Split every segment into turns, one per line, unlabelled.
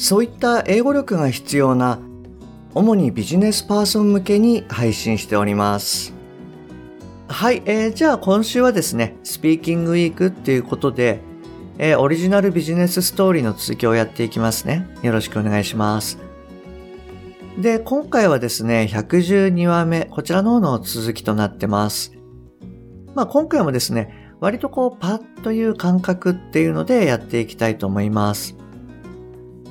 そういった英語力が必要な主にビジネスパーソン向けに配信しておりますはい、えー、じゃあ今週はですねスピーキングウィークっていうことで、えー、オリジナルビジネスストーリーの続きをやっていきますねよろしくお願いしますで、今回はですね、112話目、こちらの方の続きとなってます。まあ今回もですね、割とこうパッという感覚っていうのでやっていきたいと思います。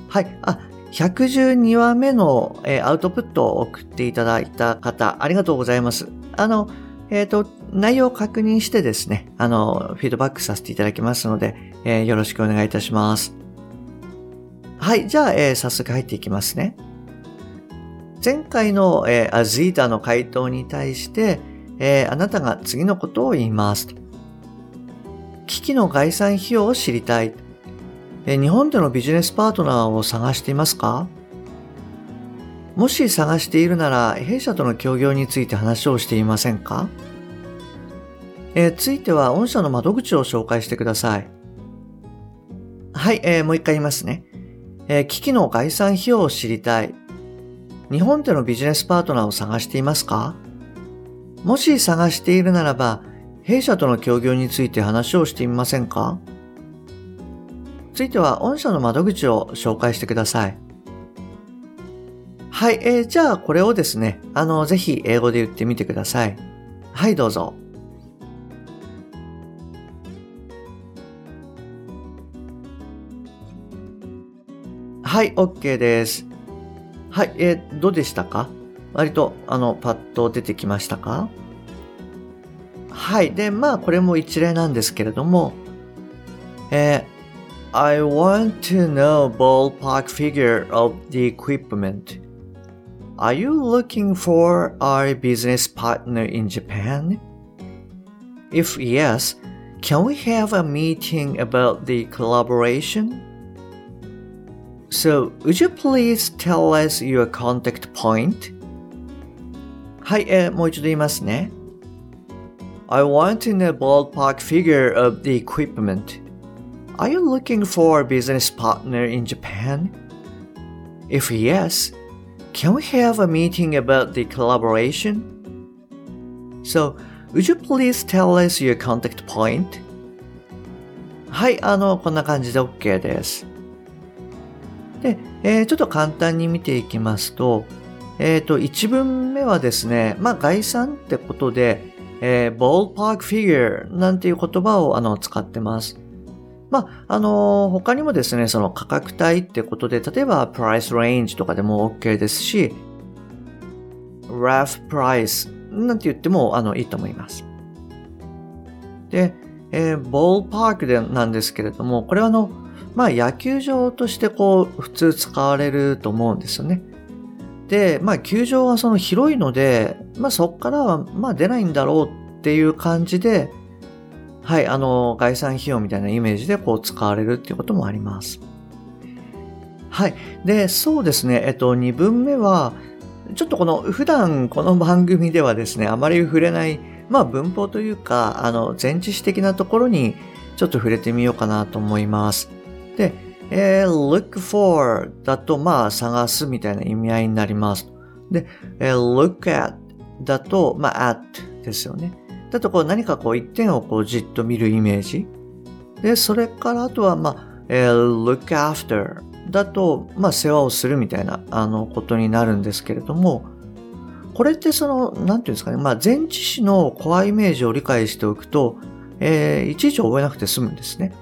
はい。あ、112話目の、えー、アウトプットを送っていただいた方、ありがとうございます。あの、えっ、ー、と、内容を確認してですね、あの、フィードバックさせていただきますので、えー、よろしくお願いいたします。はい。じゃあ、え、早速入っていきますね。前回の、えー、アジータの回答に対して、え、あなたが次のことを言います。機器の概算費用を知りたい。え、日本でのビジネスパートナーを探していますか？もし探しているなら、弊社との協業について話をしていませんか？え、ついては御社の窓口を紹介してください。はい、えー、もう一回言いますね。えー、機器の概算費用を知りたい。日本でのビジネスパートナーを探していますか？もし探しているならば、弊社との協業について話をしてみませんか？ついては、御社の窓口を紹介してください。はい、えー、じゃあこれをですね、あの、ぜひ英語で言ってみてください。はい、どうぞ。はい、OK です。はい、えー、どうでしたか？割と、あの、パッと出てきましたか？はい。で、まあ、これも一例なんですけれども、えー、I want to know ballpark figure of the equipment. Are you looking for our business partner in Japan? If yes, can we have a meeting about the collaboration? So, would you please tell us your contact point? はい、えー、もう一度言いますね。I want to know ballpark figure of the equipment. Are you looking for a business partner in Japan? If yes, can we have a meeting about the collaboration? So, would you please tell us your contact point? はい、あの、こんな感じで OK です。で、えー、ちょっと簡単に見ていきますと、えっ、ー、と、1文目はですね、まあ、概算ってことで、えー、ballpark figure なんていう言葉をあの使ってます。まあ、あのー、他にもですね、その価格帯ってことで、例えば price range とかでも OK ですし、rough price なんて言ってもあのいいと思います。で、えー、ballpark でなんですけれども、これはあの、まあ野球場としてこう普通使われると思うんですよね。で、まあ球場はその広いので、まあそこからはまあ出ないんだろうっていう感じで、はい、あの、概算費用みたいなイメージでこう使われるっていうこともあります。はい。で、そうですね。えっと、2分目は、ちょっとこの、普段この番組ではですね、あまり触れない、まあ文法というか、あの、前置詞的なところにちょっと触れてみようかなと思います。で、えー、look for だと、まあ、探すみたいな意味合いになります。で、えー、look at だと、まあ、at ですよね。だと、こう、何かこう、一点をこう、じっと見るイメージ。で、それからあとは、まあ、えー、look after だと、まあ、世話をするみたいな、あの、ことになるんですけれども、これってその、なんていうんですかね、まあ、前置詞のコアイメージを理解しておくと、えー、いちいち覚えなくて済むんですね。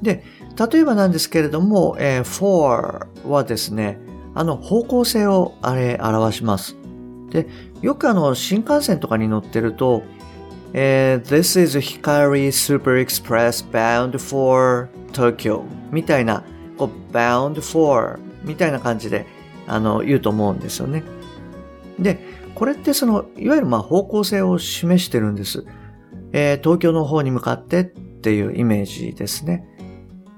で、例えばなんですけれども、えー、for はですね、あの方向性をあれ表します。で、よくあの新幹線とかに乗ってると、えー、This is Hikari Super Express bound for Tokyo みたいなこう bound for みたいな感じであの言うと思うんですよね。で、これってその、いわゆるまあ方向性を示してるんです。えー、東京の方に向かってっていうイメージですね。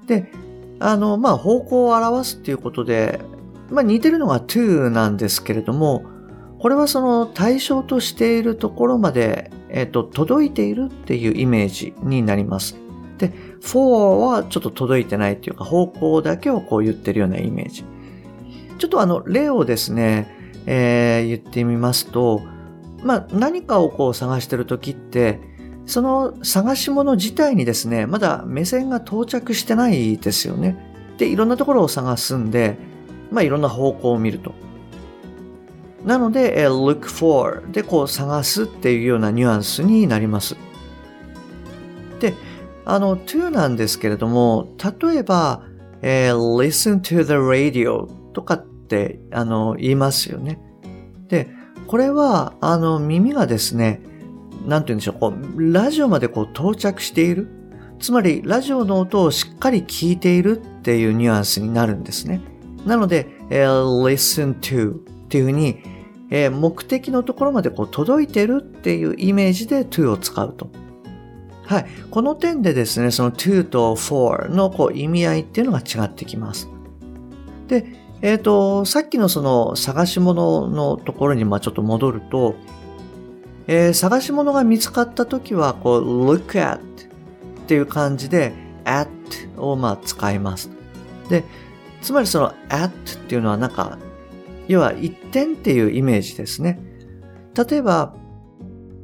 で、あの、まあ方向を表すっていうことで、まあ似てるのが to なんですけれども、これはその対象としているところまで、えっ、ー、と、届いているっていうイメージになります。で、for はちょっと届いてないっていうか、方向だけをこう言ってるようなイメージ。ちょっとあの、例をですね、えー、言ってみますと、まあ、何かをこう探してるときって、その探し物自体にですね、まだ目線が到着してないですよね。で、いろんなところを探すんで、まあ、いろんな方向を見ると。なので、look for でこう探すっていうようなニュアンスになります。で、あの、to なんですけれども、例えば、えー、listen to the radio とかってあの言いますよね。で、これはあの耳がですね、なんて言うんでしょう、こうラジオまでこう到着している。つまり、ラジオの音をしっかり聞いているっていうニュアンスになるんですね。なので、えー、listen to っていうふうに、えー、目的のところまでこう届いてるっていうイメージで to を使うと。はい。この点でですね、その to と for のこう意味合いっていうのが違ってきます。で、えっ、ー、と、さっきのその探し物のところにまあちょっと戻ると、えー、探し物が見つかったときは、こう、look at っていう感じで at をまあ使います。で、つまりその at っていうのはなんか、要は一点っていうイメージですね。例えば、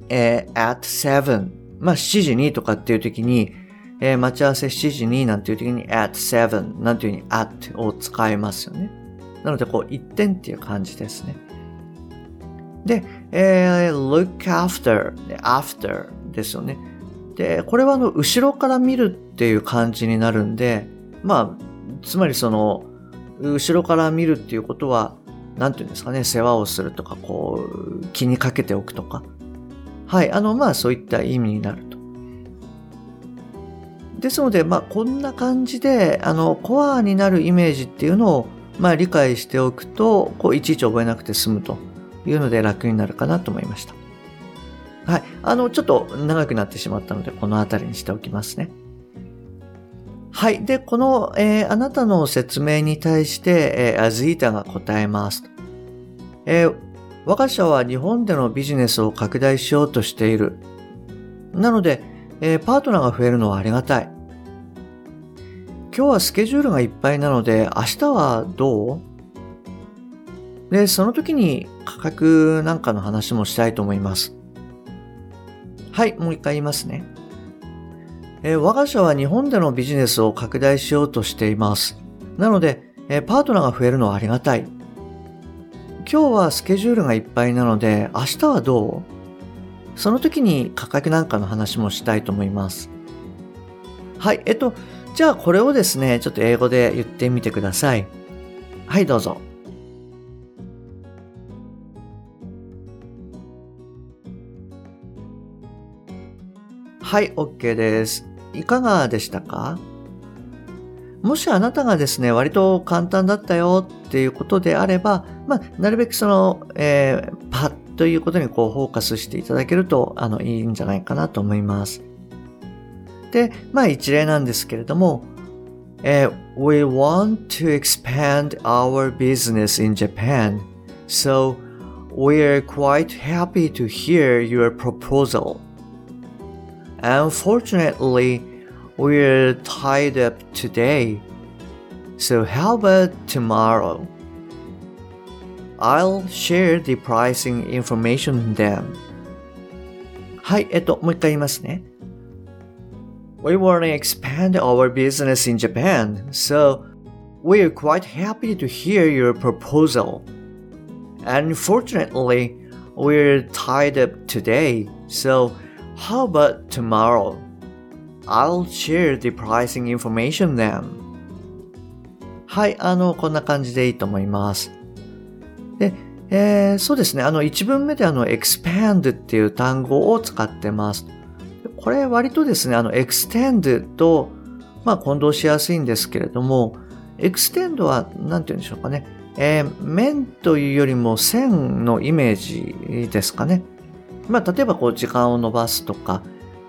えー、at seven まあ7時にとかっていう時に、えー、待ち合わせ7時になんていう時に at seven なんていうふうに at を使いますよね。なのでこう一点っていう感じですね。で、えー、look after, after ですよね。で、これはあの、後ろから見るっていう感じになるんで、まあ、つまりその、後ろから見るっていうことは、なんていうんですかね、世話をするとか、こう、気にかけておくとか。はい、あの、まあ、そういった意味になると。ですので、まあ、こんな感じで、あの、コアになるイメージっていうのを、まあ、理解しておくと、こう、いちいち覚えなくて済むというので楽になるかなと思いました。はい。あの、ちょっと長くなってしまったので、この辺りにしておきますね。はい。で、この、えー、あなたの説明に対して、えー、アズイータが答えます。えー、我が社は日本でのビジネスを拡大しようとしている。なので、えー、パートナーが増えるのはありがたい。今日はスケジュールがいっぱいなので、明日はどう？で、その時に価格なんかの話もしたいと思います。はい、もう一回言いますね。えー、我が社は日本でのビジネスを拡大しようとしています。なので、えー、パートナーが増えるのはありがたい。今日はスケジュールがいっぱいなので、明日はどう？その時に価格なんかの話もしたいと思います。はい、えっと、じゃあこれをですね、ちょっと英語で言ってみてください。はい、どうぞ。はい、OK です。いかがでしたか？もしあなたがですね、割と簡単だったよっていうことであれば、まあ、なるべくその、えー、パッということにこうフォーカスしていただけると、あの、いいんじゃないかなと思います。で、まあ一例なんですけれども、えー、We want to expand our business in Japan, so we are quite happy to hear your proposal. Unfortunately, We're tied up today. So how about tomorrow? I'll share the pricing information then. はい、えっと、もう一回言いますね。We want to expand our business in Japan, so we're quite happy to hear your proposal. Unfortunately, we're tied up today, so how about tomorrow? I'll share the pricing information then. はい、あの、こんな感じでいいと思います。で、えー、そうですね。あの、一文目であの、expand っていう単語を使ってます。これ割とですね、あの、extend と、まあ、混同しやすいんですけれども、extend は何て言うんでしょうかね。えー、面というよりも線のイメージですかね。まあ、例えばこう時間を伸ばすとか、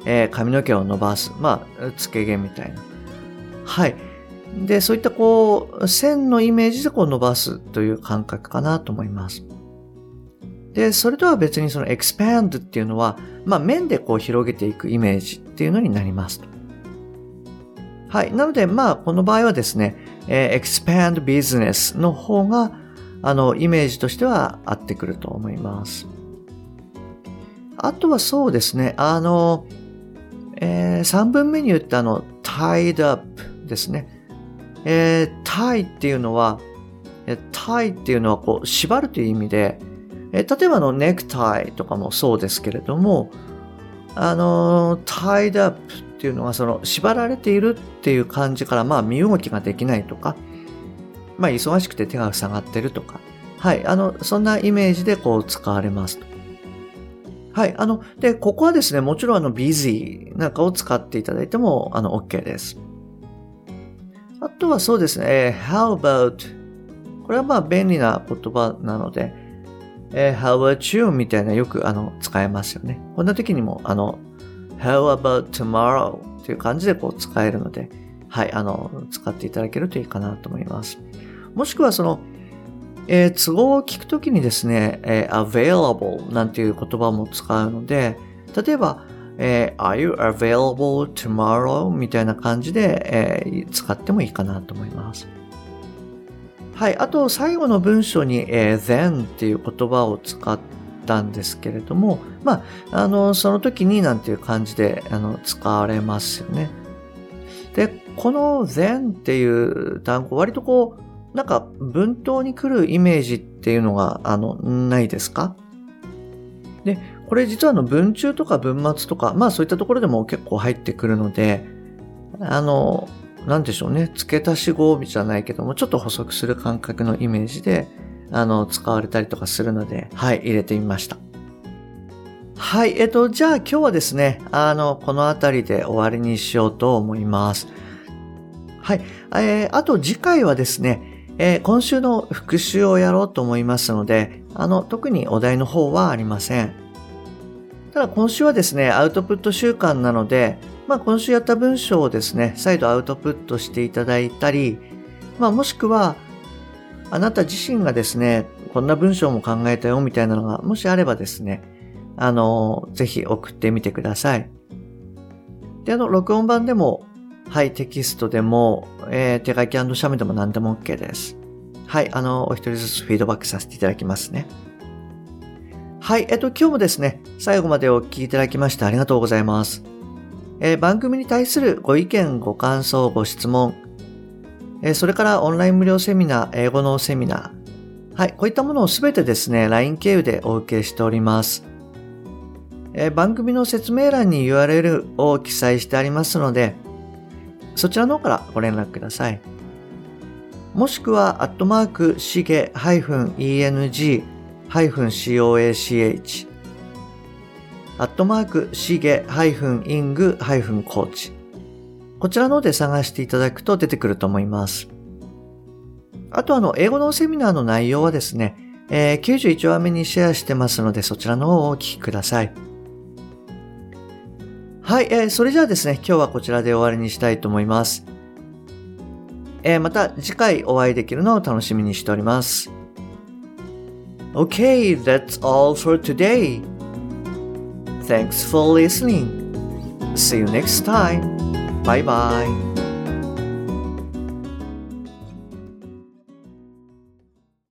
えー、髪の毛を伸ばす。まあ、つけ毛みたいな。はい。で、そういったこう、線のイメージでこう伸ばすという感覚かなと思います。で、それとは別にその expand っていうのは、まあ面でこう広げていくイメージっていうのになります。はい。なので、まあこの場合はですね、えー、expand business の方が、あの、イメージとしては合ってくると思います。あとはそうですね、あの、えー、3分目に言ったあの、tied up ですね。えー、tie っていうのは、tie っていうのはこう縛るという意味で、え例えばのネクタイとかもそうですけれども、あの、tied up っていうのはその縛られているっていう感じからまあ身動きができないとか、まあ忙しくて手が塞がってるとか、はい、あの、そんなイメージでこう使われますと。はい、あの、で、ここはですね、もちろんあの busy なんかを使っていただいてもあの OK です。あとはそうですね、how about これはまあ便利な言葉なので、え、how about you みたいなよくあの使えますよね。こんな時にもあの how about tomorrow という感じでこう使えるので、はい、あの、使っていただけるといいかなと思います。もしくはその、えー、都合を聞くときにですね、えー、available なんていう言葉も使うので、例えば、えー、are you available tomorrow? みたいな感じで、えー、使ってもいいかなと思います。はい。あと、最後の文章に、えー、then っていう言葉を使ったんですけれども、まあ、あの、その時になんていう感じで、あの、使われますよね。で、この then っていう単語、割とこう、なんか文頭に来るイメージっていうのが、あの、ないですか？で、これ実はあの文中とか文末とか、まあそういったところでも結構入ってくるので、あの、なんでしょうね、付け足し語尾じゃないけども、ちょっと補足する感覚のイメージで、あの、使われたりとかするので、はい、入れてみました。はい、えっと、じゃあ今日はですね、あの、この辺りで終わりにしようと思います。はい、えー、あと次回はですね、えー、今週の復習をやろうと思いますので、あの、特にお題の方はありません。ただ今週はですね、アウトプット週間なので、まあ、今週やった文章をですね、再度アウトプットしていただいたり、まあ、もしくは、あなた自身がですね、こんな文章も考えたよみたいなのが、もしあればですね、あの、ぜひ送ってみてください。で、あの、録音版でも、はい、テキストでも、えー、手書き写メでも何でも OK です。はい、あの、お一人ずつフィードバックさせていただきますね。はい、えっと、今日もですね、最後までお聞きいただきましてありがとうございます。えー、番組に対するご意見、ご感想、ご質問、えー、それからオンライン無料セミナー、英語のセミナー、はい、こういったものをすべてですね、LINE 経由でお受けしております。え、番組の説明欄に URL を記載してありますので、そちらの方からご連絡ください。もしくは、アットマーク、しげ -eng-coach アットマーク、しげイングコーチ。こちらの方で探していただくと出てくると思います。あとあの、英語のセミナーの内容はですね、えー、91話目にシェアしてますので、そちらの方をお聞きください。はい、えー、それじゃあですね、今日はこちらで終わりにしたいと思います。えー、また次回お会いできるのを楽しみにしております。Okay, that's all for today. Thanks for listening. See you next time. Bye bye.